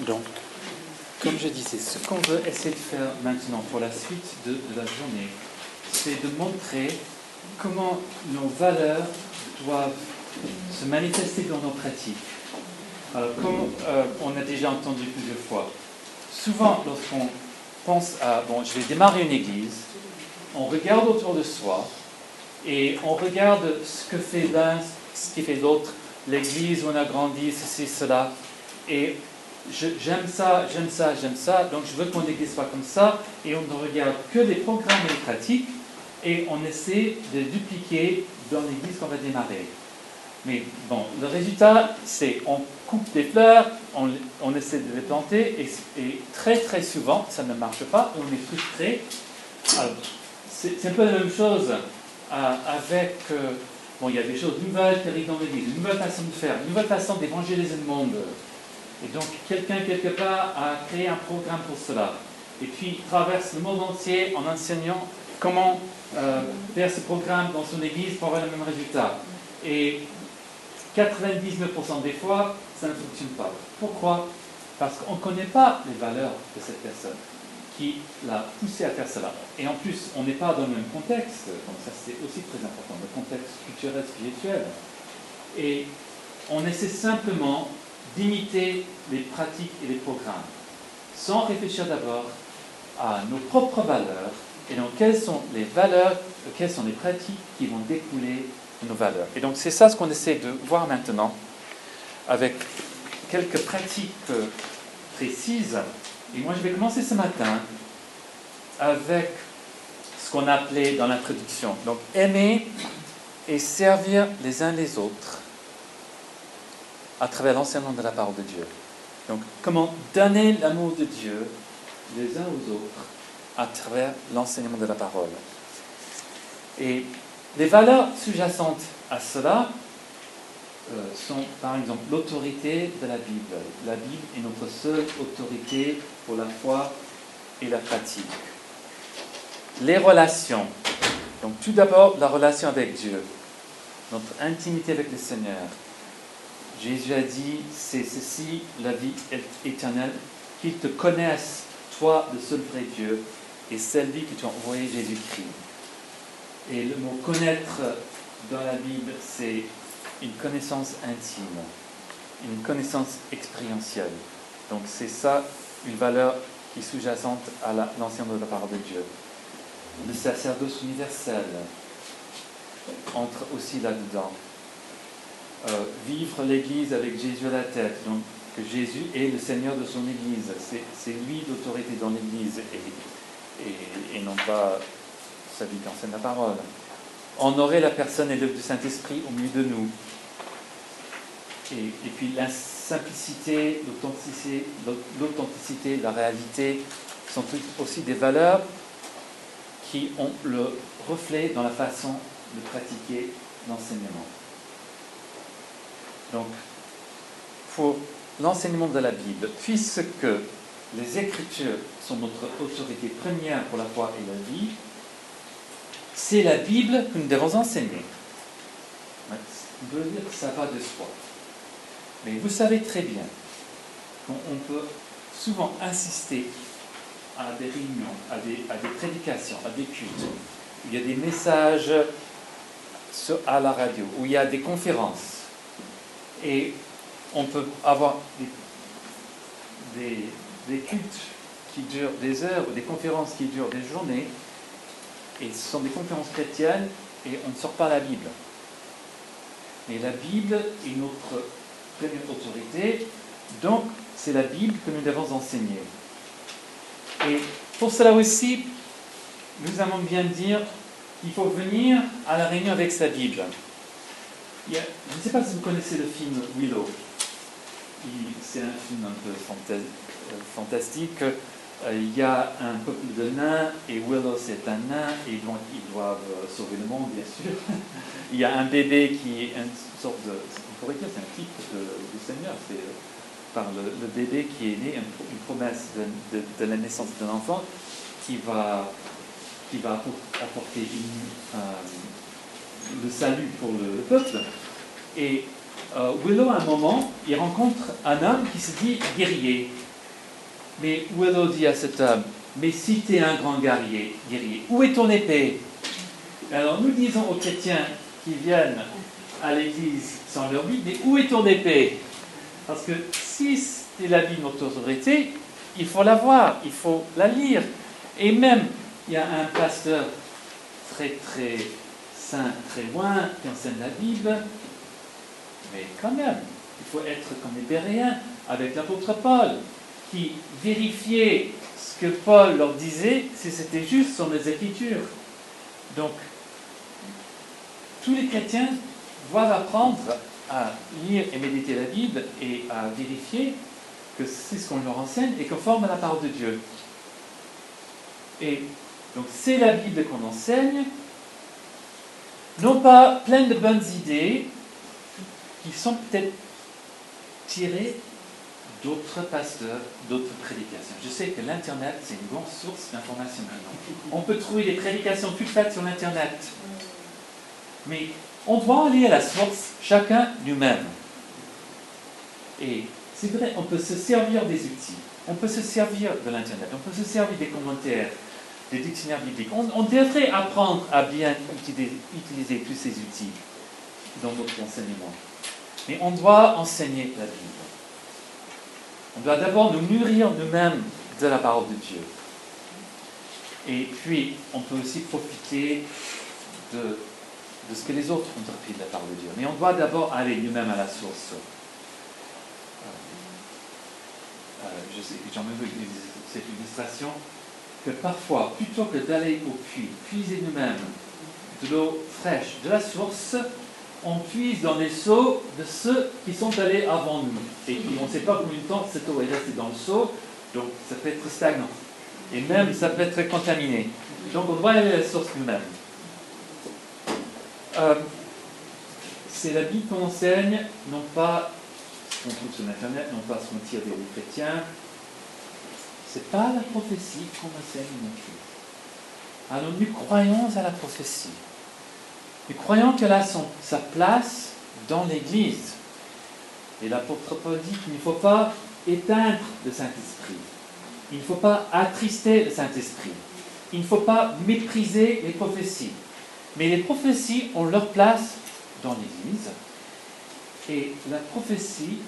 Donc, comme je disais, ce qu'on veut essayer de faire maintenant pour la suite de, la journée, c'est de montrer comment nos valeurs doivent se manifester dans nos pratiques. Alors, comme euh, on a déjà entendu plusieurs fois, souvent lorsqu'on pense à, bon, je vais démarrer une église, on regarde autour de soi et on regarde ce que fait l'un, ce qui fait l'autre, l'église où on a grandi, ceci, cela, et j'aime ça, j'aime ça, j'aime ça, donc je veux qu'on église soit comme ça, et on ne regarde que les programmes et les pratiques, et on essaie de dupliquer dans l'église qu'on va démarrer. Mais bon, le résultat, c'est on coupe des fleurs, on, essaie de les planter, et, très très souvent, ça ne marche pas, on est frustré. C'est un peu la même chose euh, avec... Euh, bon, il y a des choses nouvelles qui arrivent dans l'Église, une nouvelle façon de faire, une nouvelle façon d'évangéliser le monde. Et donc, quelqu'un, quelque part, a créé un programme pour cela. Et puis, traverse le monde entier en enseignant comment euh, faire ce programme dans son église pour avoir le même résultat. Et 99% des fois, ça ne fonctionne pas. Pourquoi? Parce qu'on ne connaît pas les valeurs de cette personne qui l'a poussé à faire cela. Et en plus, on n'est pas dans le même contexte, donc ça c'est aussi très important, le contexte culturel, spirituel. Et on essaie simplement d'imiter les pratiques et les programmes, sans réfléchir d'abord à nos propres valeurs et donc quelles sont les valeurs, quelles sont les pratiques qui vont découler de nos valeurs. Et donc c'est ça ce qu'on essaie de voir maintenant avec quelques pratiques précises. Et moi je vais commencer ce matin avec ce qu'on appelait dans l'introduction. Donc aimer et servir les uns les autres à travers l'enseignement de la parole de Dieu. Donc, comment donner l'amour de Dieu les uns aux autres à travers l'enseignement de la parole. Et les valeurs sous-jacentes à cela euh, sont, par exemple, l'autorité de la Bible. La Bible est notre seule autorité pour la foi et la pratique. Les relations. Donc, tout d'abord, la relation avec Dieu, notre intimité avec le Seigneur, Jésus a dit, c'est ceci la vie éternelle, qu'ils te connaissent, toi, le seul vrai Dieu, et celle vie que tu as envoyé Jésus-Christ. Et le mot connaître dans la Bible, c'est une connaissance intime, une connaissance expérientielle. Donc c'est ça une valeur qui est sous-jacente à l'enseignement de la parole de Dieu. Le sacerdoce universel entre aussi là-dedans. Euh, vivre l'Église avec Jésus à la tête, donc que Jésus est le Seigneur de son Église. C'est lui l'autorité dans l'Église et, non pas celui qui enseigne la parole. Honorer la personne et l'œuvre du Saint-Esprit au milieu de nous. Et, et puis la simplicité, l'authenticité, la réalité sont aussi des valeurs qui ont le reflet dans la façon de pratiquer l'enseignement. Donc, pour l'enseignement de la Bible, puisque les Écritures sont notre autorité première pour la foi et la vie, c'est la Bible que nous devons enseigner. On dire que ça va de soi. Mais vous savez très bien qu'on peut souvent insister à des réunions, à des, à des prédications, à des cultes. Il y a des messages à la radio, où il y a des conférences et on peut avoir des, cultes qui durent des heures ou des conférences qui durent des journées. Et ce sont des conférences chrétiennes et on ne sort pas la Bible. Mais la Bible est notre première autorité, donc c'est la Bible que nous devons enseigner. Et pour cela aussi, nous allons bien dire qu'il faut venir à la réunion avec sa Bible je ne sais pas si vous connaissez le film Willow. C'est un film un peu euh, fantastique. Euh, il y a un peuple de nains et Willow c'est un nain et ils doivent euh, sauver le monde bien sûr. Il y a un bébé qui est une sorte de, on pourrait dire c'est un type du Seigneur, c'est par le, bébé qui est né, une, promesse de, la naissance d'un enfant qui va, qui va apporter une, le salut pour le, peuple. Et euh, Willow, à un moment, il rencontre un homme qui se dit guerrier. Mais Willow dit à cet homme, mais si tu un grand guerrier, guerrier, où est ton épée? Alors nous disons aux chrétiens qui viennent à l'église sans leur Bible, mais où est ton épée? Parce que si c'est la Bible notre autorité, il faut la voir, il faut la lire. Et même, il y a un pasteur très très saint, très loin, qui enseigne la Bible, mais quand même, il faut être comme les Béréens avec l'apôtre Paul, qui vérifiait ce que Paul leur disait si c'était juste sur les Écritures. Donc, tous les chrétiens doivent apprendre à lire et méditer la Bible et à vérifier que c'est ce qu'on leur enseigne et conforme à la parole de Dieu. Et donc c'est la Bible qu'on enseigne, non pas plein de bonnes idées qui sont peut-être tirées d'autres pasteurs, d'autres prédications. Je sais que l'Internet, c'est une grande source d'information. On peut trouver des prédications toutes faites sur l'Internet. Mais on doit aller à la source, chacun nous-mêmes. Et c'est vrai, on peut se servir des outils. On peut se servir de l'Internet. On peut se servir des commentaires, des dictionnaires bibliques. On, devrait apprendre à bien utiliser, tous ces outils dans notre enseignement. Mais on doit enseigner la Bible. On doit d'abord nous nourrir nous-mêmes de la parole de Dieu. Et puis, on peut aussi profiter de, ce que les autres ont appris de la parole de Dieu. Mais on doit d'abord aller nous-mêmes à la source. Euh, je sais, j'en veux cette illustration, que parfois, plutôt que d'aller au puits, puiser nous-mêmes de l'eau fraîche de la source, on puise dans les seaux de ceux qui sont allés avant nous. Et on ne sait pas combien de temps cette eau est restée dans le seau, donc ça peut être stagnant. Et même ça peut être contaminé. Donc on doit aller à la source nous-mêmes. Euh, c'est la Bible qu'on enseigne, non pas qu'on trouve sur Internet, non pas ce qu'on tire des chrétiens. C'est pas la prophétie qu'on enseigne non plus. Alors nous croyons à la prophétie. Nous croyons qu'elle a son, sa place dans l'Église. Et l'apôtre Paul dit qu'il ne faut pas éteindre le Saint-Esprit. Il ne faut pas attrister le Saint-Esprit. Il ne faut pas mépriser les prophéties. Mais les prophéties ont leur place dans l'Église. Et la prophétie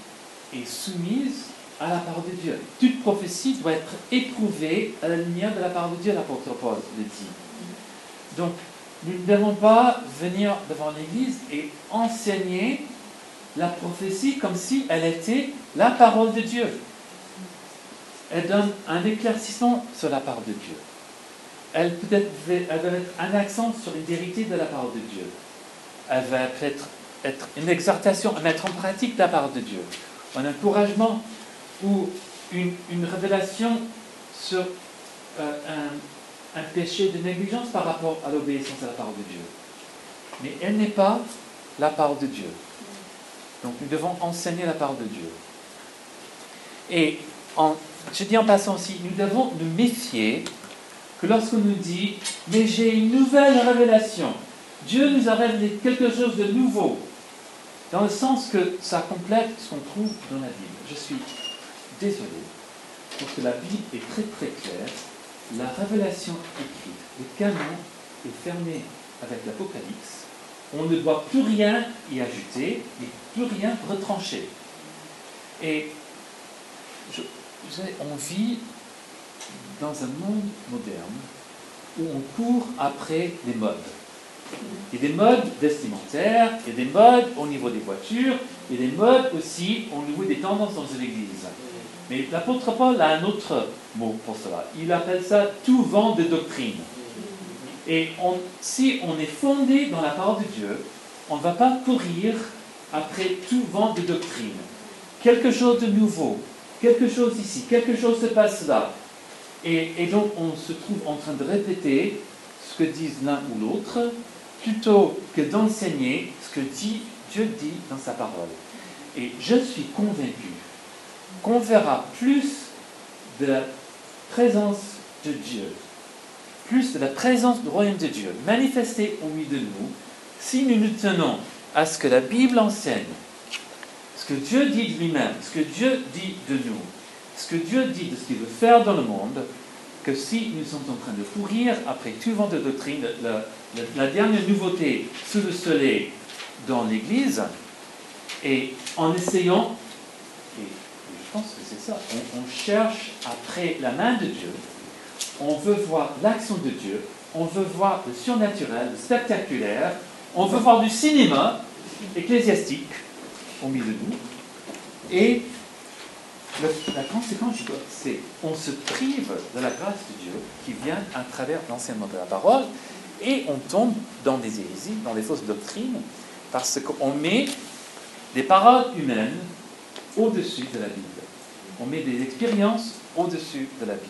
est soumise à la parole de Dieu. Toute prophétie doit être éprouvée à la lumière de la parole de Dieu, l'apôtre Paul le dit. Donc, nous ne devons pas venir devant l'Église et enseigner la prophétie comme si elle était la parole de Dieu. Elle donne un éclaircissement sur la parole de Dieu. Elle peut être, elle doit être un accent sur une vérité de la parole de Dieu. Elle va peut-être être une exhortation à mettre en pratique la parole de Dieu, un encouragement ou une, révélation sur euh, un, péché de négligence par rapport à l'obéissance à la parole de Dieu. Mais elle n'est pas la parole de Dieu. Donc nous devons enseigner la parole de Dieu. Et je dis en passant aussi, nous devons nous méfier que lorsqu'on nous dit, mais j'ai une nouvelle révélation, Dieu nous a révélé quelque chose de nouveau, dans le sens que ça complète ce qu'on trouve dans la Bible. Je suis désolé, parce que la Bible est très très claire. La révélation écrite, le canon est fermé avec l'Apocalypse. On ne doit plus rien y ajouter, et plus rien retrancher. Et on vit dans un monde moderne où on court après les modes. Il y a des modes vestimentaires, il y a des modes au niveau des voitures, il des modes aussi au niveau des tendances dans l'Église. Mais l'apôtre Paul a un autre mot pour cela. Il appelle ça tout vent de doctrine. Et si on est fondé dans la parole de Dieu, on ne va pas courir après tout vent de doctrine. Quelque chose de nouveau, quelque chose ici, quelque chose se passe là. Et, donc on se trouve en train de répéter ce que disent l'un ou l'autre, plutôt que d'enseigner ce que Dieu dit dans sa parole. Et je suis convaincu qu'on verra plus de la présence de Dieu, plus de la présence du royaume de Dieu manifestée au milieu de nous, si nous nous tenons à ce que la Bible enseigne ce que Dieu dit de lui-même, ce que Dieu dit de nous, ce que Dieu dit de ce qu'il veut faire dans le monde, que si nous sommes en train de courir après tout vent de doctrine, la, dernière nouveauté sous le soleil dans l'Église, et en essayant, je pense que c'est ça, on, cherche après la main de Dieu, on veut voir l'action de Dieu, on veut voir le surnaturel, le spectaculaire, on veut voir du cinéma ecclésiastique au milieu de nous, et la conséquence, c'est on se prive de la grâce de Dieu qui vient à travers l'enseignement de la parole et on tombe dans des hérésies, dans des fausses doctrines, parce qu'on met des paroles humaines au-dessus de la Bible. On met des expériences au-dessus de la Bible.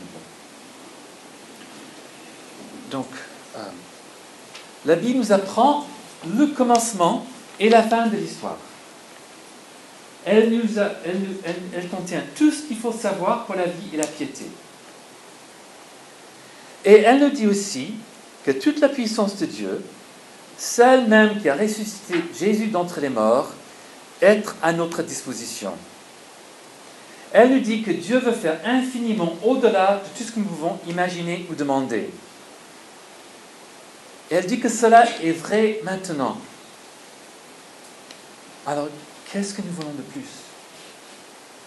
Donc, euh, la Bible nous apprend le commencement et la fin de l'histoire. Elle, nous elle- elle contient tout ce qu'il faut savoir pour la vie et la piété. Et elle nous dit aussi que toute la puissance de Dieu, celle même qui a ressuscité Jésus d'entre les morts, est à notre disposition. Elle nous dit que Dieu veut faire infiniment au-delà de tout ce que nous pouvons imaginer ou demander. Et elle dit que cela est vrai maintenant. Alors, qu'est-ce que nous voulons de plus?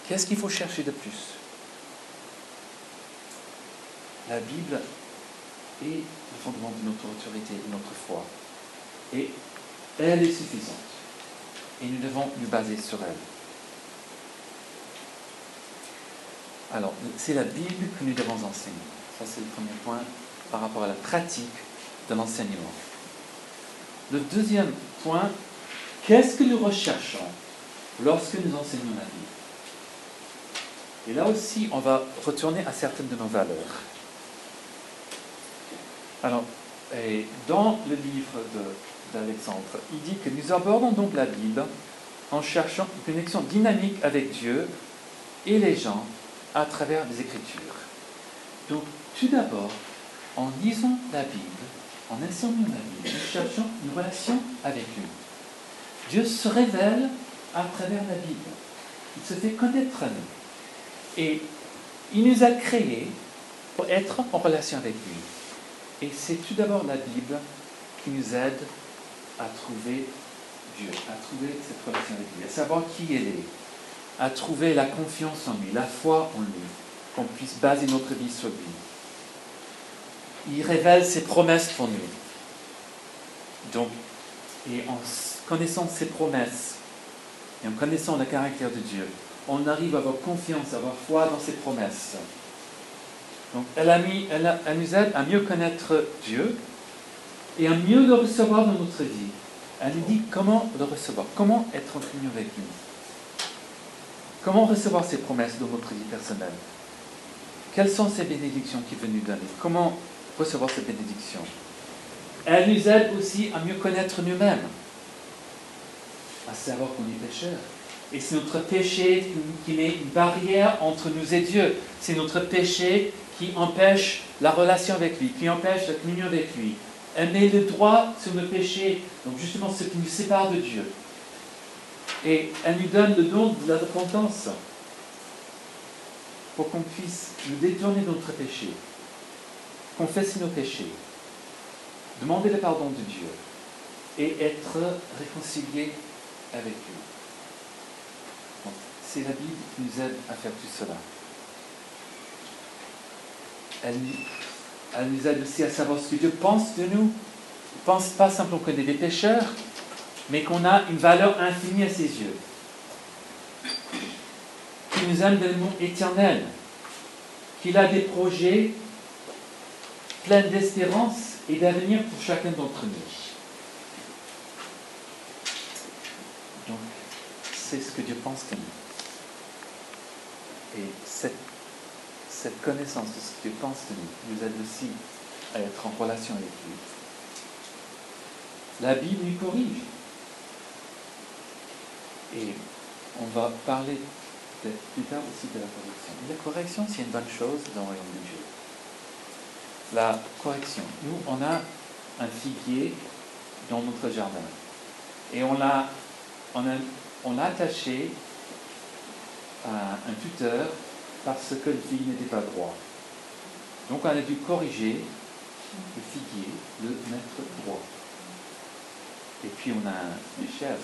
Qu'est-ce qu'il faut chercher de plus? La Bible est le fondement de notre autorité, de notre foi. Et elle est suffisante. Et nous devons nous baser sur elle. Alors, c'est la Bible que nous devons enseigner. Ça, c'est le premier point par rapport à la pratique de l'enseignement. Le deuxième point, qu'est-ce que nous recherchons lorsque nous enseignons la Bible? Et là aussi, on va retourner à certaines de nos valeurs. Alors, et dans le livre d'Alexandre, il dit que nous abordons donc la Bible en cherchant une connexion dynamique avec Dieu et les gens à travers les Écritures. Donc, tout d'abord, en lisant la Bible, en enseignant la Bible, nous cherchons une relation avec lui. Dieu se révèle à travers la Bible. Il se fait connaître à nous. Et il nous a créés pour être en relation avec lui. Et c'est tout d'abord la Bible qui nous aide à trouver Dieu, à trouver cette relation avec lui, à savoir qui elle est, à trouver la confiance en lui, la foi en lui, qu'on puisse baser notre vie sur lui. Il révèle ses promesses pour nous. Donc, et en connaissant ses promesses et en connaissant le caractère de Dieu, on arrive à avoir confiance, à avoir foi dans ses promesses. Donc, elle, a mis, elle nous aide à mieux connaître Dieu et à mieux le recevoir dans notre vie. Elle nous dit comment le recevoir, comment être en communion avec lui. Comment recevoir ses promesses dans notre vie personnelle? Quelles sont ces bénédictions veut nous donner? Comment recevoir ces bénédictions Elle nous aide aussi à mieux connaître nous-mêmes, à savoir qu'on est pécheurs. Et c'est notre péché qui qui met une barrière entre nous et Dieu. C'est notre péché qui empêche la relation avec lui, qui empêche la communion avec lui. Elle met le droit sur le péché, donc justement ce qui nous sépare de Dieu. Et elle nous donne le don de la repentance pour qu'on puisse nous détourner de notre péché, confesser nos péchés, demander le pardon de Dieu et être réconcilié avec lui. C'est la Bible qui nous aide à faire tout cela. Elle, elle nous aide aussi à savoir ce que Dieu pense de nous. Il ne pense pas simplement qu'on est des pécheurs, mais qu'on a une valeur infinie à ses yeux. Qu'il nous aime d'un amour éternel. Qu'il a des projets pleins d'espérance et d'avenir pour chacun d'entre nous. Donc, c'est ce que Dieu pense de nous. Et cette, cette connaissance de ce que Dieu pense de nous nous aide aussi à être en relation avec lui. La Bible nous corrige. Et on va parler peut-être plus tard aussi de la correction. La correction, c'est une bonne chose dans le royaume de Dieu. La correction. Nous, on a un figuier dans notre jardin. Et on l'a on a, on a attaché à un tuteur parce que le figuier n'était pas droit. Donc on a dû corriger le figuier, le mettre droit. Et puis on a un chèvres.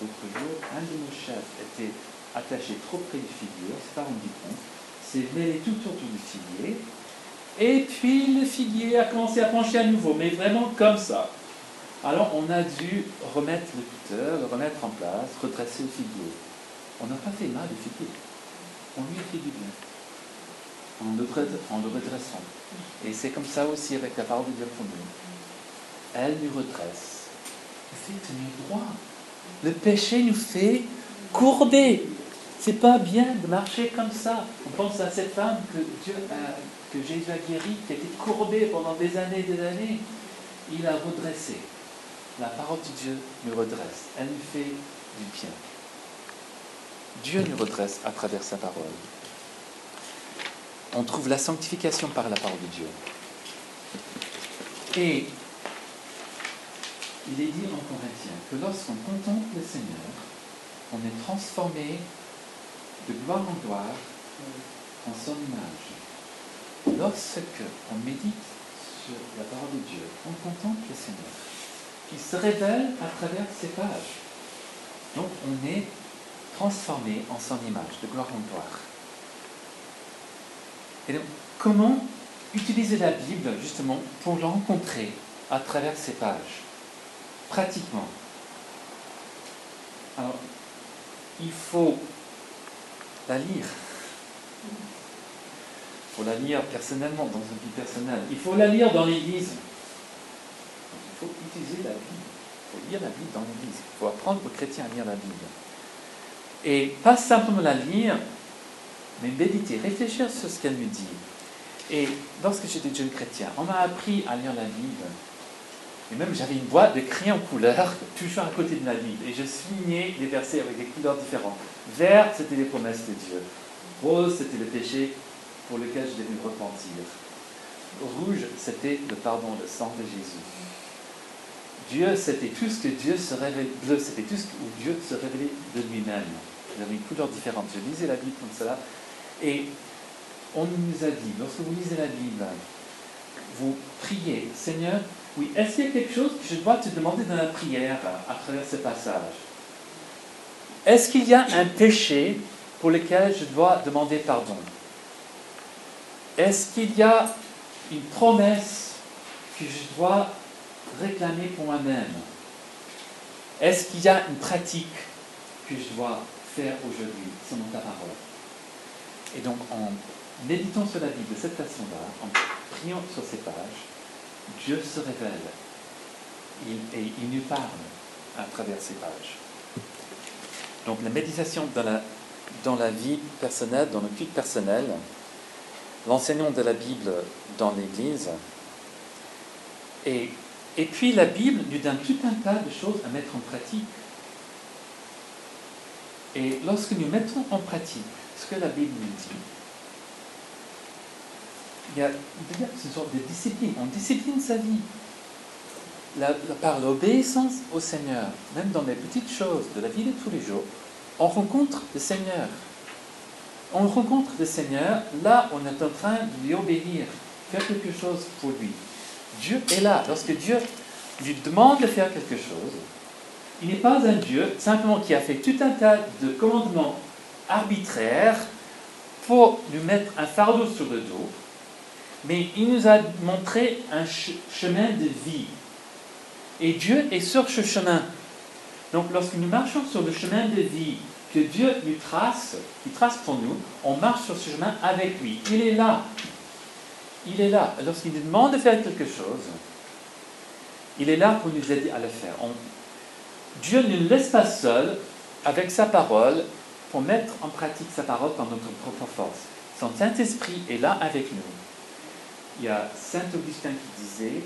L'autre jour, un de nos chefs était attaché trop près du figuier, on s'est pas rendu compte, s'est mêlé tout autour du figuier, et puis le figuier a commencé à pencher à nouveau, mais vraiment comme ça. Alors on a dû remettre le cutter, le remettre en place, redresser le figuier. On n'a pas fait mal au figuier. On lui a fait du bien. En le, le redressant. Et c'est comme ça aussi avec la parole de Dieu pour nous. Elle nous redresse. Fait tenir droit. Le péché nous fait courber. C'est pas bien de marcher comme ça. On pense à cette femme que, Jésus a guérie, qui a été courbée pendant des années et des années. Il a redressé. La parole de Dieu nous redresse. Elle nous fait du bien. Dieu nous redresse à travers sa parole. On trouve la sanctification par la parole de Dieu. Et il est dit en Corinthiens que lorsqu'on contemple le Seigneur, on est transformé de gloire en gloire en son image. Lorsque on médite sur la parole de Dieu, on contemple le Seigneur. Il se révèle à travers ces pages. Donc on est transformé en son image, de gloire en gloire. Et donc, comment utiliser la Bible justement pour le rencontrer à travers ces pages? Pratiquement. Alors, il faut la lire. Il faut la lire personnellement, dans une vie personnelle. Il faut la lire dans l'Église. Il faut utiliser la Bible. Il faut lire la Bible dans l'Église. Il faut apprendre aux chrétiens à lire la Bible. Et pas simplement la lire, mais méditer, réfléchir sur ce qu'elle nous dit. Et lorsque j'étais jeune chrétien, on m'a appris à lire la Bible. Et même j'avais une boîte de crayons couleurs toujours à côté de la Bible. Et je signais les versets avec des couleurs différentes. Vert, c'était les promesses de Dieu. Rose, c'était le péché pour lequel je devais me repentir. Rouge, c'était le pardon, le sang de Jésus. Dieu, c'était tout ce que Dieu se révélait. Bleu, c'était tout ce où Dieu se révélait de lui-même. Avait une couleur différente. Je lisais la Bible comme cela. Et on nous a dit, lorsque vous lisez la Bible, vous priez, Seigneur, oui, est-ce qu'il y a quelque chose que je dois te demander dans la prière à travers ce passage? Est-ce qu'il y a un péché pour lequel je dois demander pardon? Est-ce qu'il y a une promesse que je dois réclamer pour moi-même? Est-ce qu'il y a une pratique que je dois faire aujourd'hui selon ta parole? Et donc, en méditant sur la Bible de cette façon-là, en priant sur ces pages, Dieu se révèle et il nous parle à travers ces pages. Donc la méditation dans la, vie personnelle, dans le culte personnel, l'enseignement de la Bible dans l'Église, et, et puis la Bible nous donne tout un tas de choses à mettre en pratique. Et lorsque nous mettons en pratique ce que la Bible nous dit, il y a une sorte de discipline. On discipline sa vie. par l'obéissance au Seigneur, même dans les petites choses de la vie de tous les jours, on rencontre le Seigneur. On rencontre le Seigneur, là on est en train de lui obéir, faire quelque chose pour lui. Dieu est là. Lorsque Dieu lui demande de faire quelque chose, il n'est pas un Dieu simplement qui a fait tout un tas de commandements arbitraires pour lui mettre un fardeau sur le dos, mais il nous a montré un chemin de vie. Et Dieu est sur ce chemin. Donc lorsque nous marchons sur le chemin de vie que Dieu nous trace, il trace pour nous, on marche sur ce chemin avec lui. Il est là. Il est là. Lorsqu'il nous demande de faire quelque chose, il est là pour nous aider à le faire. Dieu ne nous laisse pas seuls avec sa parole pour mettre en pratique sa parole par notre propre force. Son Saint-Esprit est là avec nous il y a Saint Augustin qui disait,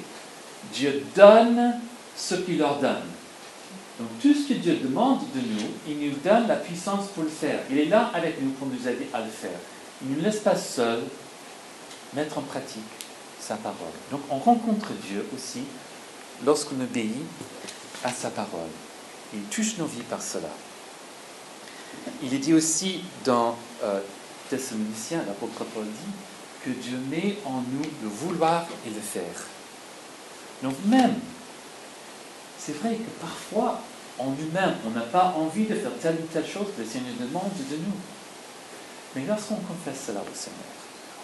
Dieu donne ce qu'il leur donne. Donc tout ce que Dieu demande de nous, il nous donne la puissance pour le faire. Il est là avec nous pour nous aider à le faire. Il ne nous laisse pas seuls mettre en pratique sa parole. Donc on rencontre Dieu aussi lorsqu'on obéit à sa parole. Il touche nos vies par cela. Il est dit aussi dans euh, Thessaloniciens, l'apôtre Paul dit que Dieu met en nous le vouloir et le faire. Donc même, c'est vrai que parfois, en nous-mêmes, on n'a pas envie de faire telle ou telle chose que le Seigneur demande de nous. Mais lorsqu'on confesse cela au Seigneur,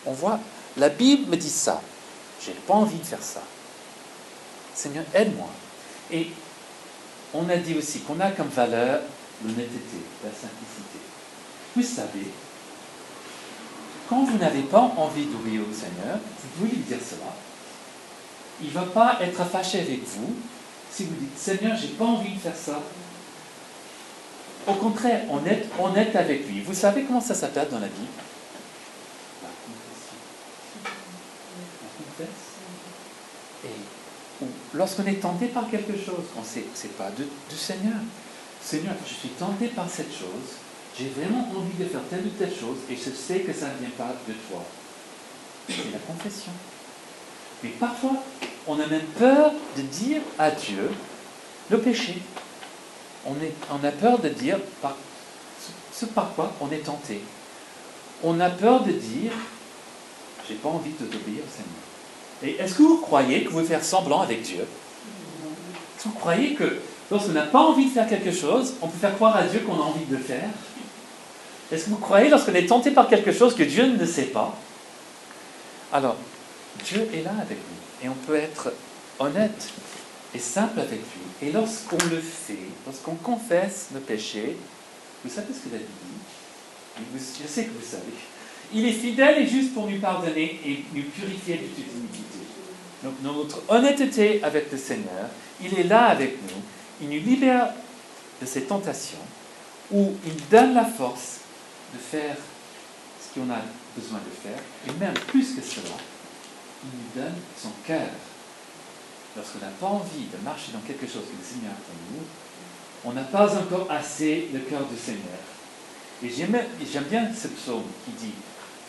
on voit, la Bible me dit ça, j'ai pas envie de faire ça. Seigneur, aide-moi. Et on a dit aussi qu'on a comme valeur l'honnêteté, la simplicité. Vous savez, quand vous n'avez pas envie d'oublier au Seigneur, vous pouvez lui dire cela. Il ne va pas être fâché avec vous si vous dites Seigneur, j'ai pas envie de faire ça. Au contraire, on est, on est avec lui. Vous savez comment ça s'appelle dans la Bible? La confession. Et lorsqu'on est tenté par quelque chose, on sait ce n'est pas du Seigneur. Seigneur, je suis tenté par cette chose, j'ai vraiment envie de faire telle ou telle chose et je sais que ça ne vient pas de toi. C'est la confession. Mais parfois, on a même peur de dire à Dieu le péché. On, a peur de dire par, ce par quoi on est tenté. On a peur de dire j'ai pas envie de t'obéir Seigneur. Et est-ce que vous croyez que vous pouvez faire semblant avec Dieu? Est-ce que vous croyez que lorsqu'on n'a pas envie de faire quelque chose, on peut faire croire à Dieu qu'on a envie de le faire? Est-ce que vous croyez, lorsqu'on est tenté par quelque chose, que Dieu ne sait pas Alors, Dieu est là avec nous et on peut être honnête et simple avec lui. Et lorsqu'on le fait, lorsqu'on confesse le péché, vous savez ce que David dit? Je sais que vous savez. Il est fidèle et juste pour nous pardonner et nous purifier de toute iniquité. Donc notre honnêteté avec le Seigneur, il est là avec nous, il nous libère de ses tentations, où il donne la force de faire ce qu'on a besoin de faire, et même plus que cela, il nous donne son cœur. Lorsqu'on n'a pas envie de marcher dans quelque chose que le Seigneur a nous, on n'a pas encore assez le cœur du Seigneur. Et j'aime bien ce psaume qui dit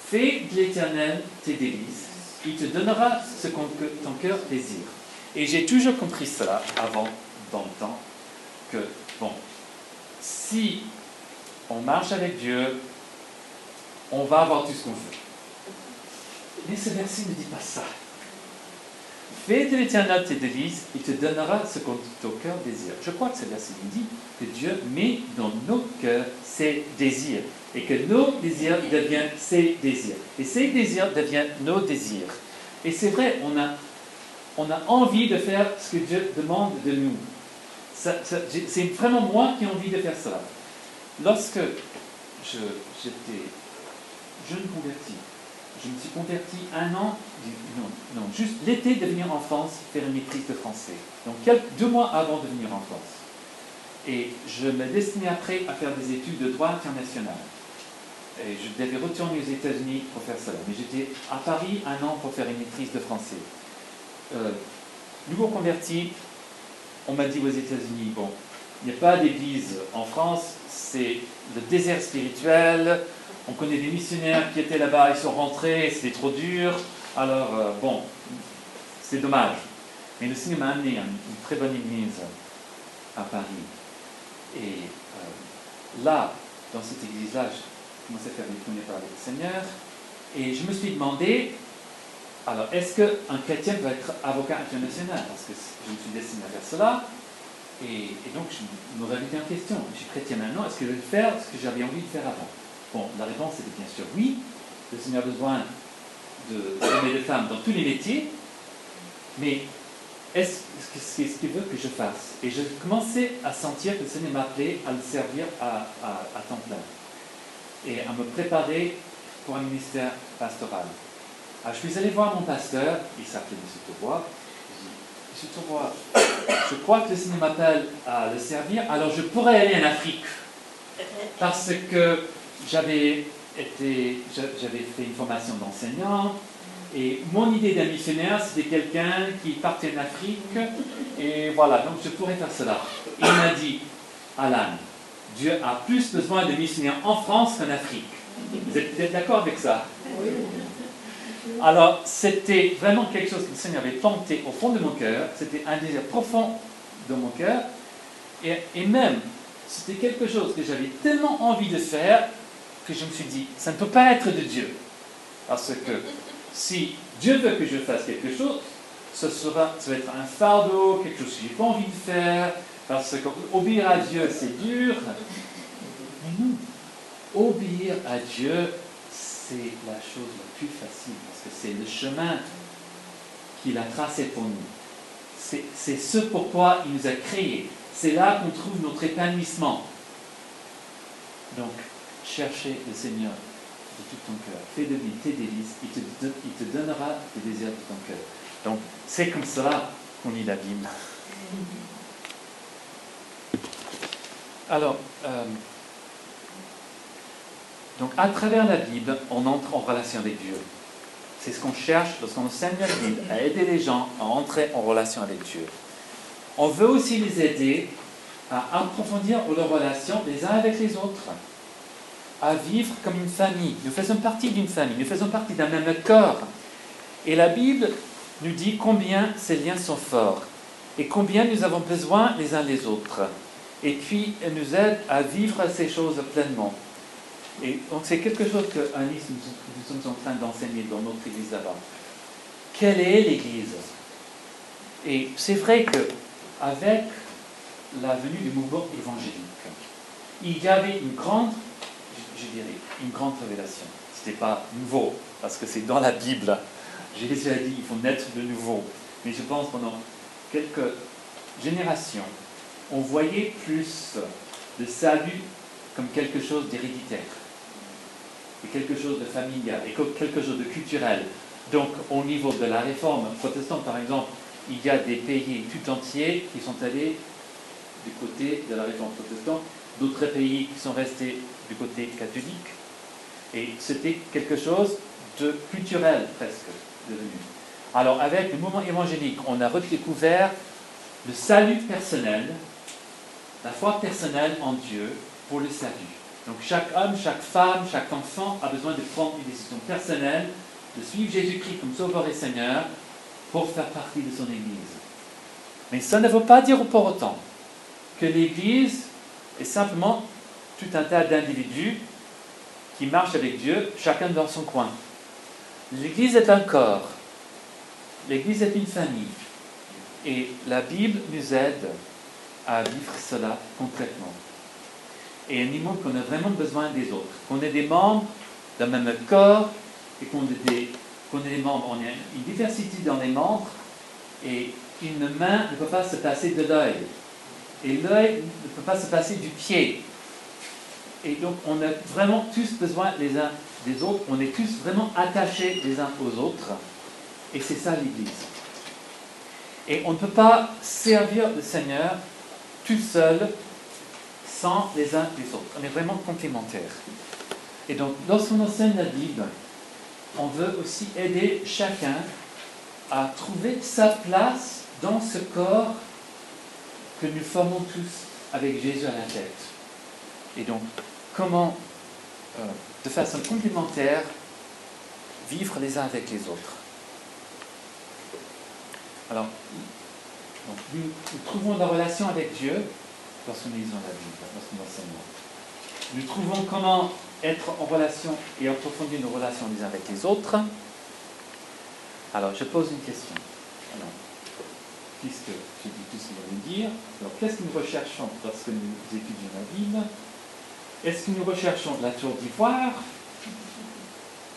Fais de l'éternel tes délices, il te donnera ce que ton cœur désire. Et j'ai toujours compris cela avant, dans le temps, que, bon, si on marche avec Dieu, on va avoir tout ce qu'on veut. Mais ce verset ne dit pas ça. Fais de l'éternel tes délices, il te donnera ce que ton cœur désire. Je crois que ce verset nous dit que Dieu met dans nos cœurs ses désirs et que nos désirs deviennent ses désirs. Et ses désirs deviennent nos désirs. Et c'est vrai, on a, on a envie de faire ce que Dieu demande de nous. c'est vraiment moi qui ai envie de faire cela. Lorsque j'étais jeune converti. Je me suis converti un an, non, non juste l'été de venir en France faire une maîtrise de français. Donc deux mois avant de venir en France. Et je me destinais après à faire des études de droit international. Et je devais retourner aux États-Unis pour faire cela. Mais j'étais à Paris un an pour faire une maîtrise de français. Euh, nouveau converti, on m'a dit aux États-Unis, bon, il n'y a pas d'église en France, c'est le désert spirituel, on connaît des missionnaires qui étaient là-bas, ils sont rentrés, c'était trop dur. Alors, euh, bon, c'est dommage. Mais le Seigneur m'a amené à une, très bonne église à Paris. Et euh, là, dans cette église-là, je commençais à faire des premiers pas avec le Seigneur. Et je me suis demandé, alors, est-ce qu'un chrétien peut être avocat international? Parce que je me suis destiné à faire cela. Et, donc, je me remettais en question. Je suis chrétien maintenant, est-ce que je vais faire ce que j'avais envie de faire avant? Bon, la réponse était bien sûr oui. Le Seigneur a besoin d'hommes et de femmes dans tous les métiers. Mais est-ce que ce qu'il veut que je fasse? Et je commençais à sentir que le Seigneur m'appelait à le servir à, temps plein et à me préparer pour un ministère pastoral. Alors, je suis allé voir mon pasteur, il s'appelait M. Taubois. Je dis, M. Taubois, je crois que le Seigneur m'appelle à le servir, alors je pourrais aller en Afrique. Parce que j'avais été, j'avais fait une formation d'enseignant, et mon idée d'un missionnaire, c'était quelqu'un qui partait en Afrique, et voilà, donc je pourrais faire cela. Il m'a dit, Alan, Dieu a plus besoin de missionnaires en France qu'en Afrique. Vous êtes, d'accord avec ça? Alors, c'était vraiment quelque chose que le Seigneur avait planté au fond de mon cœur, c'était un désir profond de mon cœur, et, et même, c'était quelque chose que j'avais tellement envie de faire que je me suis dit, ça ne peut pas être de Dieu. Parce que si Dieu veut que je fasse quelque chose, ce sera, ça va être un fardeau, quelque chose que je n'ai pas envie de faire, parce qu'obéir à Dieu, c'est dur. Mais non, obéir à Dieu, c'est la chose la plus facile, parce que c'est le chemin qu'il a tracé pour nous. C'est ce pourquoi il nous a créés. C'est là qu'on trouve notre épanouissement. Donc, cherchez le Seigneur de tout ton cœur. Fais de lui tes délices, il te, il te donnera les désirs de ton cœur. Donc, c'est comme cela qu'on lit la Bible. Alors, euh, donc à travers la Bible, on entre en relation avec Dieu. C'est ce qu'on cherche lorsqu'on enseigne la Bible, à aider les gens à entrer en relation avec Dieu. On veut aussi les aider à approfondir leurs relations les uns avec les autres, à vivre comme une famille. Nous faisons partie d'une famille, nous faisons partie d'un même corps. Et la Bible nous dit combien ces liens sont forts et combien nous avons besoin les uns des autres. Et puis, elle nous aide à vivre ces choses pleinement. Et donc, c'est quelque chose que nous, sommes en train d'enseigner dans notre église là-bas. Quelle est l'église? Et c'est vrai que avec la venue du mouvement évangélique, il y avait une grande, je dirais, une grande révélation. Ce n'était pas nouveau, parce que c'est dans la Bible. Jésus a dit il faut naître de nouveau. Mais je pense pendant quelques générations, on voyait plus le salut comme quelque chose d'héréditaire, et quelque chose de familial, et quelque chose de culturel. Donc, au niveau de la réforme protestante, par exemple, il y a des pays tout entiers qui sont allés du côté de la réforme protestante, d'autres pays qui sont restés du côté catholique. Et c'était quelque chose de culturel presque devenu. Alors avec le mouvement évangélique, on a redécouvert le salut personnel, la foi personnelle en Dieu pour le salut. Donc chaque homme, chaque femme, chaque enfant a besoin de prendre une décision personnelle, de suivre Jésus-Christ comme Sauveur et Seigneur pour faire partie de son Église. Mais ça ne veut pas dire pour autant que l'Église est simplement tout un tas d'individus qui marchent avec Dieu, chacun dans son coin. L'Église est un corps. L'Église est une famille. Et la Bible nous aide à vivre cela concrètement. Et elle nous montre qu'on a vraiment besoin des autres, qu'on est des membres d'un même corps et qu'on est des, est des membres. On a une diversité dans les membres et une main ne peut pas se passer de l'œil. Et l'œil ne peut pas se passer du pied. Et donc on a vraiment tous besoin les uns des autres, on est tous vraiment attachés les uns aux autres. Et c'est ça l'Église. Et on ne peut pas servir le Seigneur tout seul sans les uns les autres. On est vraiment complémentaires. Et donc, lorsqu'on enseigne la Bible, on veut aussi aider chacun à trouver sa place dans ce corps que nous formons tous avec Jésus à la tête. Et donc, comment euh, de façon complémentaire, vivre les uns avec les autres. Alors, nous, trouvons la relation avec Dieu lorsque nous lisons la Bible, lorsque nous enseignons. Nous trouvons comment être en relation et approfondir nos relations les uns avec les autres. Alors, je pose une question. Alors, puisque j'ai dit tout ce qu'on va nous dire, alors qu'est-ce que nous recherchons lorsque nous étudions la Bible? Est-ce que nous recherchons la tour d'ivoire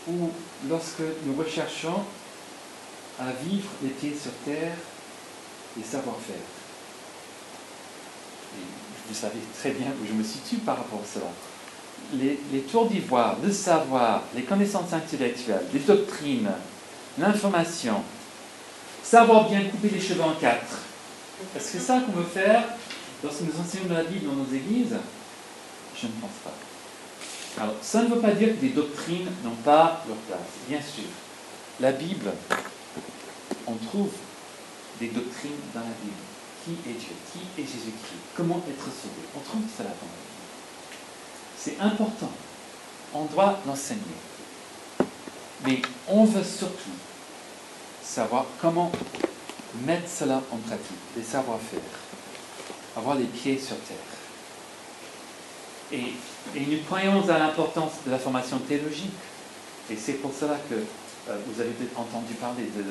ou lorsque nous recherchons à vivre les pieds sur terre et savoir-faire? Vous savez très bien où je me situe par rapport à cela. Les, les tours d'ivoire, le savoir, les connaissances intellectuelles, les doctrines, l'information, savoir bien couper les cheveux en quatre. Est-ce que c'est ça qu'on veut faire lorsque nous enseignons la Bible dans nos églises? Je ne pense pas. Alors, ça ne veut pas dire que des doctrines n'ont pas leur place. Bien sûr, la Bible, on trouve des doctrines dans la Bible. Qui est Dieu? Qui est Jésus-Christ? Comment être sauvé? On trouve cela dans la Bible. C'est important. On doit l'enseigner. Mais on veut surtout savoir comment mettre cela en pratique, les savoir-faire, avoir les pieds sur terre. Et, nous croyons à l'importance de la formation théologique. Et c'est pour cela que euh, vous avez peut-être entendu parler de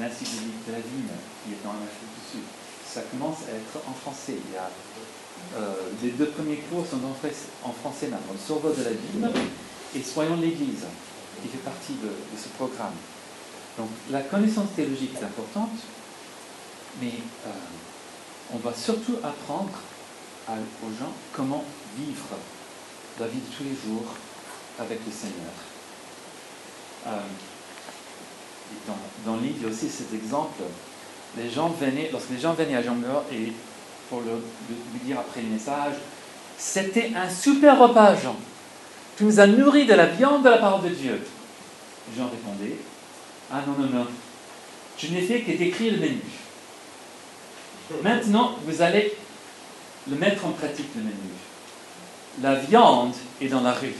l'Institut de la Vigne qui est dans l'Afrique du Sud. Ça commence à être en français. Il y a, euh, les deux premiers cours sont en, frais- en français maintenant. Le de la Vigne et Soyons l'Église, qui fait partie de, ce programme. Donc la connaissance théologique est importante, mais euh, on doit surtout apprendre aux gens comment vivre la vie de tous les jours avec le Seigneur. Euh, dans, dans le livre, il y a aussi cet exemple. Lorsque les gens venaient à Jean et pour le- lui dire après le message, c'était un super repas, Jean. Tu nous as nourris de la viande de la parole de Dieu. Jean répondait, ah non, non, non, je n'ai fait que d'écrire le menu. Maintenant, vous allez le mettre en pratique, le menu. La viande est dans la rue.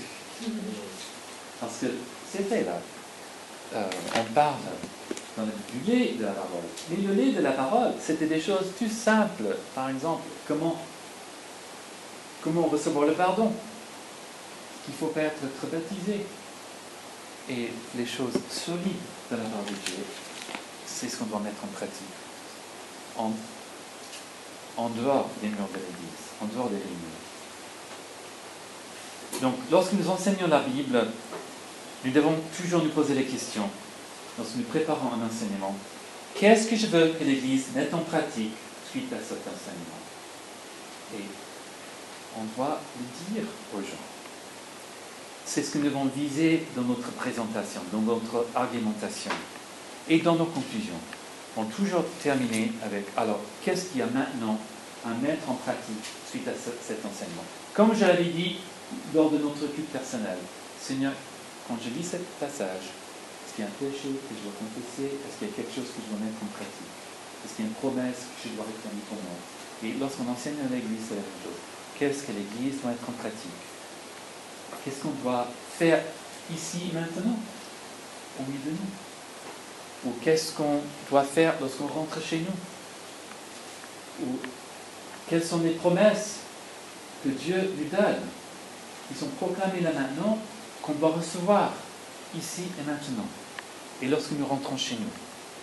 Parce que c'est fait là. Euh, on parle dans le- du lait de la parole. Mais le lait de la parole, c'était des choses tout simples. Par exemple, comment, recevoir le pardon? Qu'il faut pas être, baptisé. Et les choses solides de la part de Dieu, c'est ce qu'on doit mettre en pratique. En, dehors des murs de l'Église, en dehors des lignes. Donc, lorsque nous enseignons la Bible, nous devons toujours nous poser les questions, lorsque nous préparons un enseignement. Qu'est-ce que je veux que l'Église mette en pratique suite à cet enseignement? Et on doit le dire aux gens. C'est ce que nous devons viser dans notre présentation, dans notre argumentation et dans nos conclusions. On toujours terminer avec alors, qu'est-ce qu'il y a maintenant à mettre en pratique suite à ce- cet enseignement? Comme je l'avais dit lors de notre culte personnel, Seigneur, quand je lis ce passage, est-ce qu'il y a un péché que je dois confesser? Est-ce qu'il y a quelque chose que je dois mettre en pratique? Est-ce qu'il y a une promesse que je dois réclamer pour moi? Et lorsqu'on enseigne à l'Église, c'est la même chose. Qu'est-ce que l'Église doit mettre en pratique? Qu'est-ce qu'on doit faire ici, maintenant, au milieu de nous? Ou qu'est-ce qu'on doit faire lorsqu'on rentre chez nous? Ou quelles sont les promesses que Dieu lui donne, qui sont proclamées là maintenant, qu'on doit recevoir ici et maintenant Et lorsque nous rentrons chez nous,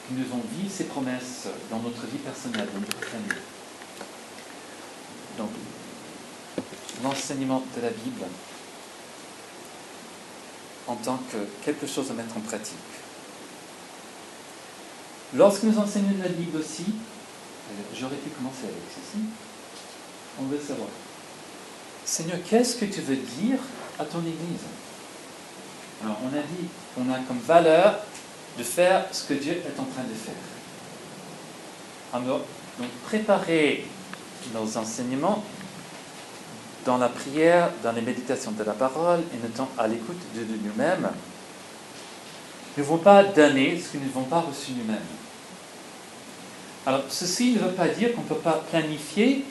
que nous devons vivre ces promesses dans notre vie personnelle, dans notre famille. Donc, l'enseignement de la Bible en tant que quelque chose à mettre en pratique. Lorsque nous enseignons la Bible aussi, euh, j'aurais pu commencer avec ceci, on veut savoir, Seigneur, qu'est-ce que tu veux dire à ton Église? Alors, on a dit qu'on a comme valeur de faire ce que Dieu est en train de faire. Alors, donc, préparer nos enseignements dans la prière, dans les méditations de la parole et étant à l'écoute de, nous-mêmes, nous ne vont pas donner ce que nous n'avons pas reçu nous-mêmes. Alors, ceci ne veut pas dire qu'on ne peut pas planifier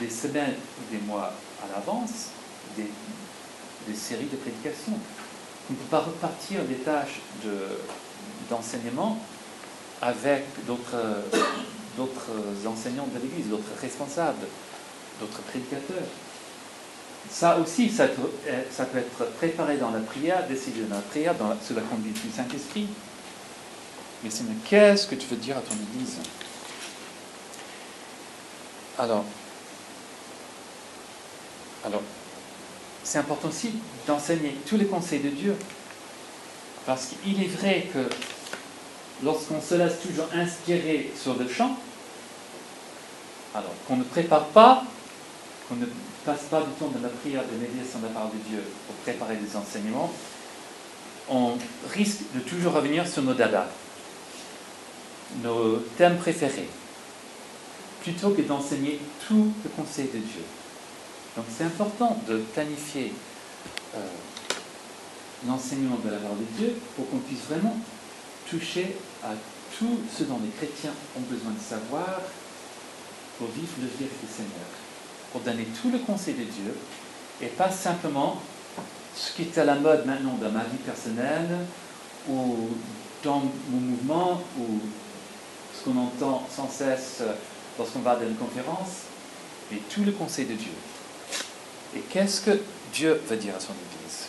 des semaines ou des mois à l'avance des, séries de prédications. On ne peut pas repartir des tâches de- d'enseignement avec d'autres enseignants de l'Église, d'autres responsables, d'autres prédicateurs. Ça aussi, ça peut, peut être préparé dans la prière, décidé dans la prière, sous la conduite du Saint-Esprit. Mais c'est, mais qu'est-ce que tu veux dire à ton Église? Alors, alors, c'est important aussi d'enseigner tous les conseils de Dieu. Parce qu'il est vrai que lorsqu'on se laisse toujours inspirer sur le champ, alors qu'on ne prépare pas, qu'on ne passe pas du temps de la prière, de médiation de la part de Dieu pour préparer des enseignements, on risque de toujours revenir sur nos dadas, nos thèmes préférés, plutôt que d'enseigner tout le conseil de Dieu. Donc c'est important de planifier euh, l'enseignement de la parole de Dieu pour qu'on puisse vraiment toucher à tout ce dont les chrétiens ont besoin de savoir pour vivre le avec le Seigneur, pour donner tout le conseil de Dieu et pas simplement ce qui est à la mode maintenant dans ma vie personnelle ou dans mon mouvement ou ce qu'on entend sans cesse lorsqu'on va dans une conférence, mais tout le conseil de Dieu. Et qu'est-ce que Dieu veut dire à son Église?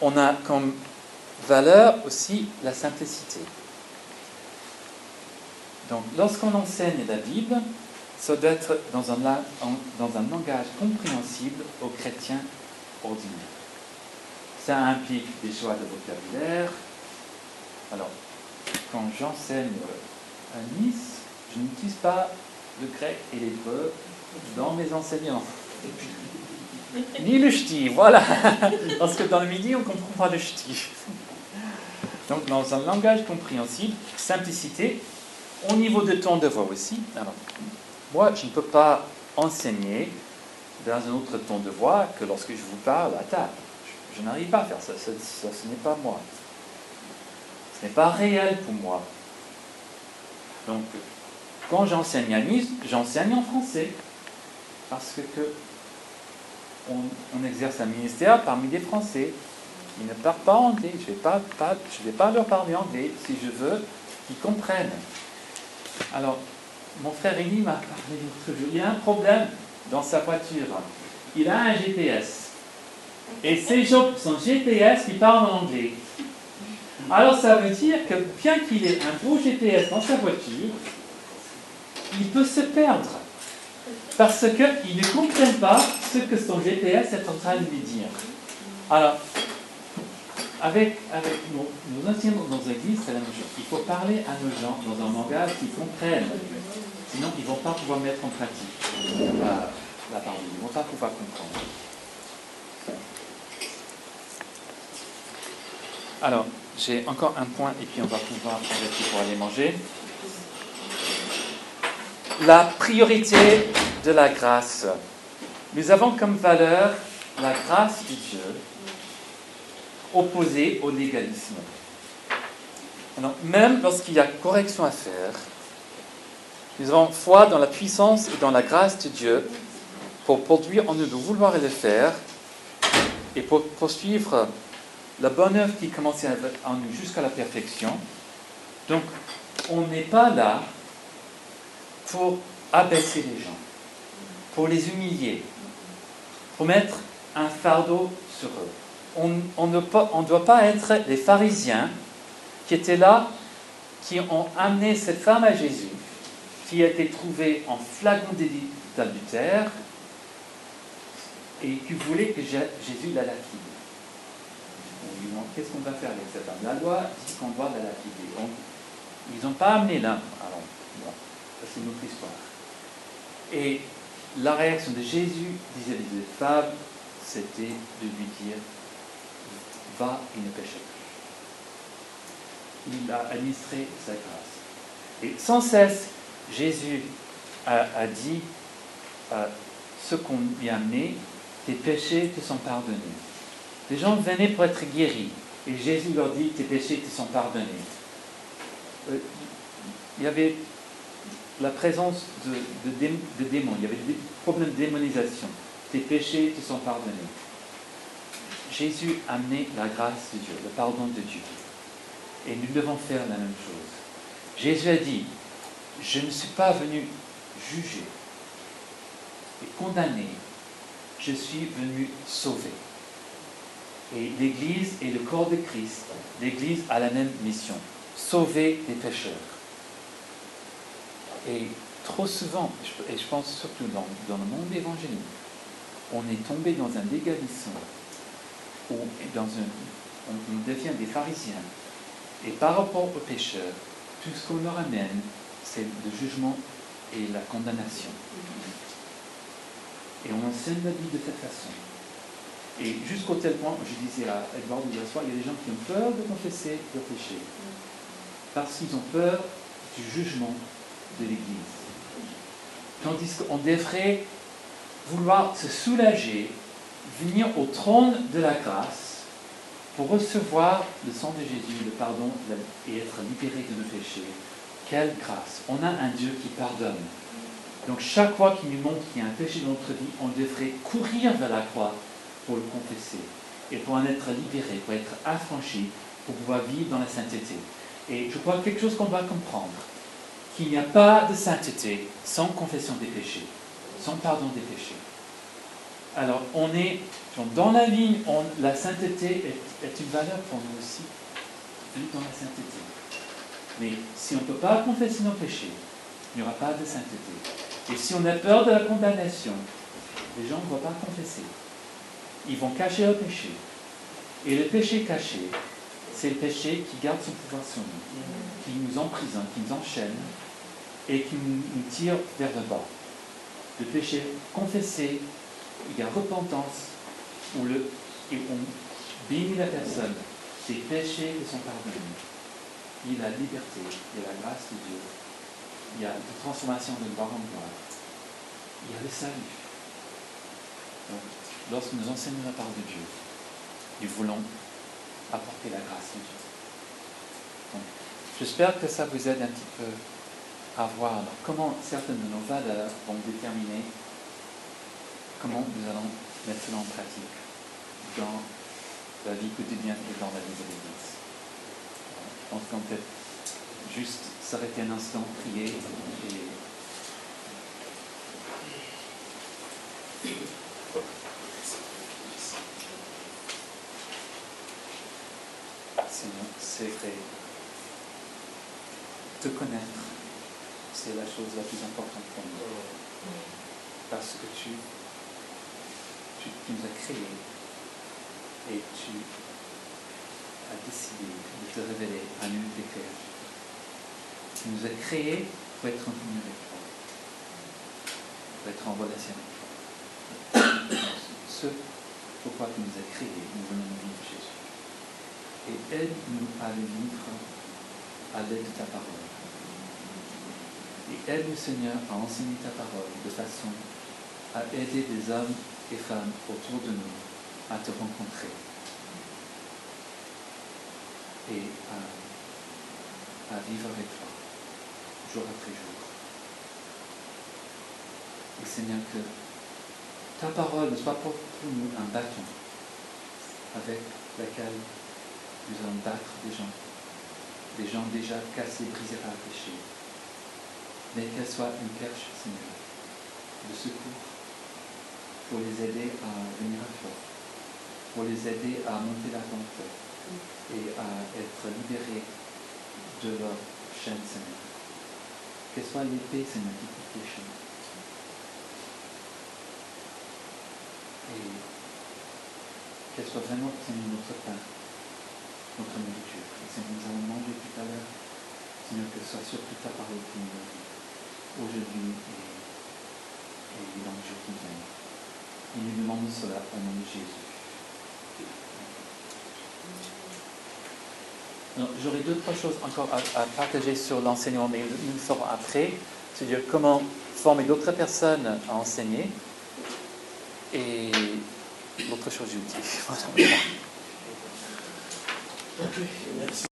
On a comme valeur aussi la simplicité. Donc, lorsqu'on enseigne la Bible, ça doit être dans un, dans un langage compréhensible aux chrétiens ordinaires. Ça implique des choix de vocabulaire. Alors, quand j'enseigne à Nice, je n'utilise pas le grec et l'hébreu dans mes enseignements. Ni le ch'ti, voilà. Parce que dans le midi, on ne comprend pas le ch'ti. Donc, dans un langage compréhensible, simplicité, au niveau de ton de voix aussi. Alors, moi, je ne peux pas enseigner dans un autre ton de voix que lorsque je vous parle à table. Je, n'arrive pas à faire ça. ça ce n'est pas moi. Ce n'est pas réel pour moi. Donc, quand j'enseigne à Nice, j'enseigne en français. Parce que on, exerce un ministère parmi des Français. Ils ne parlent pas anglais. Je ne vais pas, leur parler anglais si je veux qu'ils comprennent. Alors, mon frère Élie m'a parlé l'autre jour. Il y a un problème dans sa voiture. Il a un GPS. Et c'est son GPS qui parle en anglais. Alors ça veut dire que bien qu'il ait un beau GPS dans sa voiture, il peut se perdre. Parce qu'il ne comprend pas ce que son GPS est en train de lui dire. Alors, avec, avec nos, nos anciens dans l'église, c'est la même chose. Il faut parler à nos gens dans un langage qu'ils comprennent. Sinon, ils ne vont pas pouvoir mettre en pratique la, la parole. Ils ne vont pas pouvoir comprendre. Alors, j'ai encore un point et puis on va pouvoir pour aller manger. La priorité de la grâce. Nous avons comme valeur la grâce de Dieu opposée au légalisme. Alors, même lorsqu'il y a correction à faire, nous avons foi dans la puissance et dans la grâce de Dieu pour produire en nous de vouloir le faire et pour poursuivre la bonne œuvre qui commence en nous jusqu'à la perfection. Donc, on n'est pas là pour abaisser les gens, pour les humilier, pour mettre un fardeau sur eux. On, ne doit pas être les pharisiens qui étaient là, qui ont amené cette femme à Jésus, qui a été trouvée en flagrant d'adultère et qui voulait que Jésus la lapide. On lui demande qu'est-ce qu'on va faire avec cette femme? La loi dit qu'on doit la lapider. ils n'ont pas amené l'un. Alors, bon, c'est une autre histoire. Et la réaction de Jésus vis-à-vis de cette femme, c'était de lui dire Va et ne pêche plus. Il a administré sa grâce. Et sans cesse, Jésus a, dit euh, ce qu'on lui a amené, tes péchés te sont pardonnés. Les gens venaient pour être guéris. Et Jésus leur dit, tes péchés te sont pardonnés. Euh, il y avait la présence de, démons, il y avait des problèmes de démonisation. Tes péchés te sont pardonnés. Jésus a amené la grâce de Dieu, le pardon de Dieu. Et nous devons faire la même chose. Jésus a dit, je ne suis pas venu juger et condamner, je suis venu sauver. Et l'Église est le corps de Christ. L'Église a la même mission, sauver les pécheurs. Et trop souvent, et je pense surtout dans, le monde évangélique, on est tombé dans un légalisme où dans un, on devient des pharisiens. Et par rapport aux pécheurs, tout ce qu'on leur amène, c'est le jugement et la condamnation. Et on enseigne la vie de cette façon. Et jusqu'au tel point, je disais à Edouard hier soir, il y a des gens qui ont peur de confesser leur péché. Parce qu'ils ont peur du jugement de l'Église. Tandis qu'on devrait vouloir se soulager, venir au trône de la grâce pour recevoir le sang de Jésus, le pardon et être libéré de nos péchés quelle grâce. On a un Dieu qui pardonne. Donc chaque fois qu'il nous montre qu'il y a un péché dans notre vie, on devrait courir vers la croix pour le confesser et pour en être libéré, pour être affranchi, pour pouvoir vivre dans la sainteté. Et je crois quelque chose qu'on doit comprendre, qu'il n'y a pas de sainteté sans confession des péchés. son pardon des péchés. Alors, on est dans la vie, la sainteté est, une valeur pour nous aussi. Vivre dans la sainteté. Mais si on ne peut pas confesser nos péchés, il n'y aura pas de sainteté. Et si on a peur de la condamnation, les gens ne vont pas confesser. Ils vont cacher leur péché. Et le péché caché, c'est le péché qui garde son pouvoir sur nous, qui nous emprisonne, qui nous enchaîne et qui nous tire vers le bas. Le péché confessé, il y a repentance, où le, et on bénit la personne, ses péchés sont pardonnés. Il y a la liberté, il y a la grâce de Dieu, il y a la transformation de gloire en gloire, il y a le salut. Donc, lorsque nous enseignons la parole de Dieu, nous voulons apporter la grâce de Dieu. J'espère que ça vous aide un petit peu à voir comment certaines de nos valeurs vont déterminer comment nous allons mettre cela en pratique dans la vie quotidienne et dans la vie de l'Église. Je pense qu'on peut juste s'arrêter un instant, prier et c'est vrai. Te connaître, c'est la chose la plus importante pour nous. Parce que tu nous as créés et tu as décidé de te révéler à nous des. Tu nous as créés pour être en communion avec toi, pour être en relation avec toi. Ce pourquoi tu nous as créés, nous venons vivre Jésus. Et aide-nous à le vivre à l'aide de ta parole. Aide-nous, Seigneur, à enseigner ta parole de façon à aider des hommes et femmes autour de nous à te rencontrer et à, vivre avec toi, jour après jour. Et Seigneur, que ta parole ne soit pas pour nous un bâton avec lequel nous allons battre des gens, des gens déjà cassés, brisés par le péché, mais qu'elle soit une perche, Seigneur, de secours pour les aider à venir à toi, pour les aider à monter la pente et à être libérés de leur chaîne, Seigneur. Qu'elle soit l'épée, Seigneur, qui coupe les chaînes. Et qu'elle soit vraiment, Seigneur, notre pain, notre nourriture. Seigneur, nous allons manger tout à l'heure. Seigneur, que ce soit surtout ta parole qui nous aujourd'hui et, et dans le jour qui vient. Et nous demandons cela au nom de Jésus. J'aurai deux, trois choses encore à, partager sur l'enseignement, mais nous le ferons après. C'est-à-dire comment former d'autres personnes à enseigner. Et l'autre chose, j'ai merci.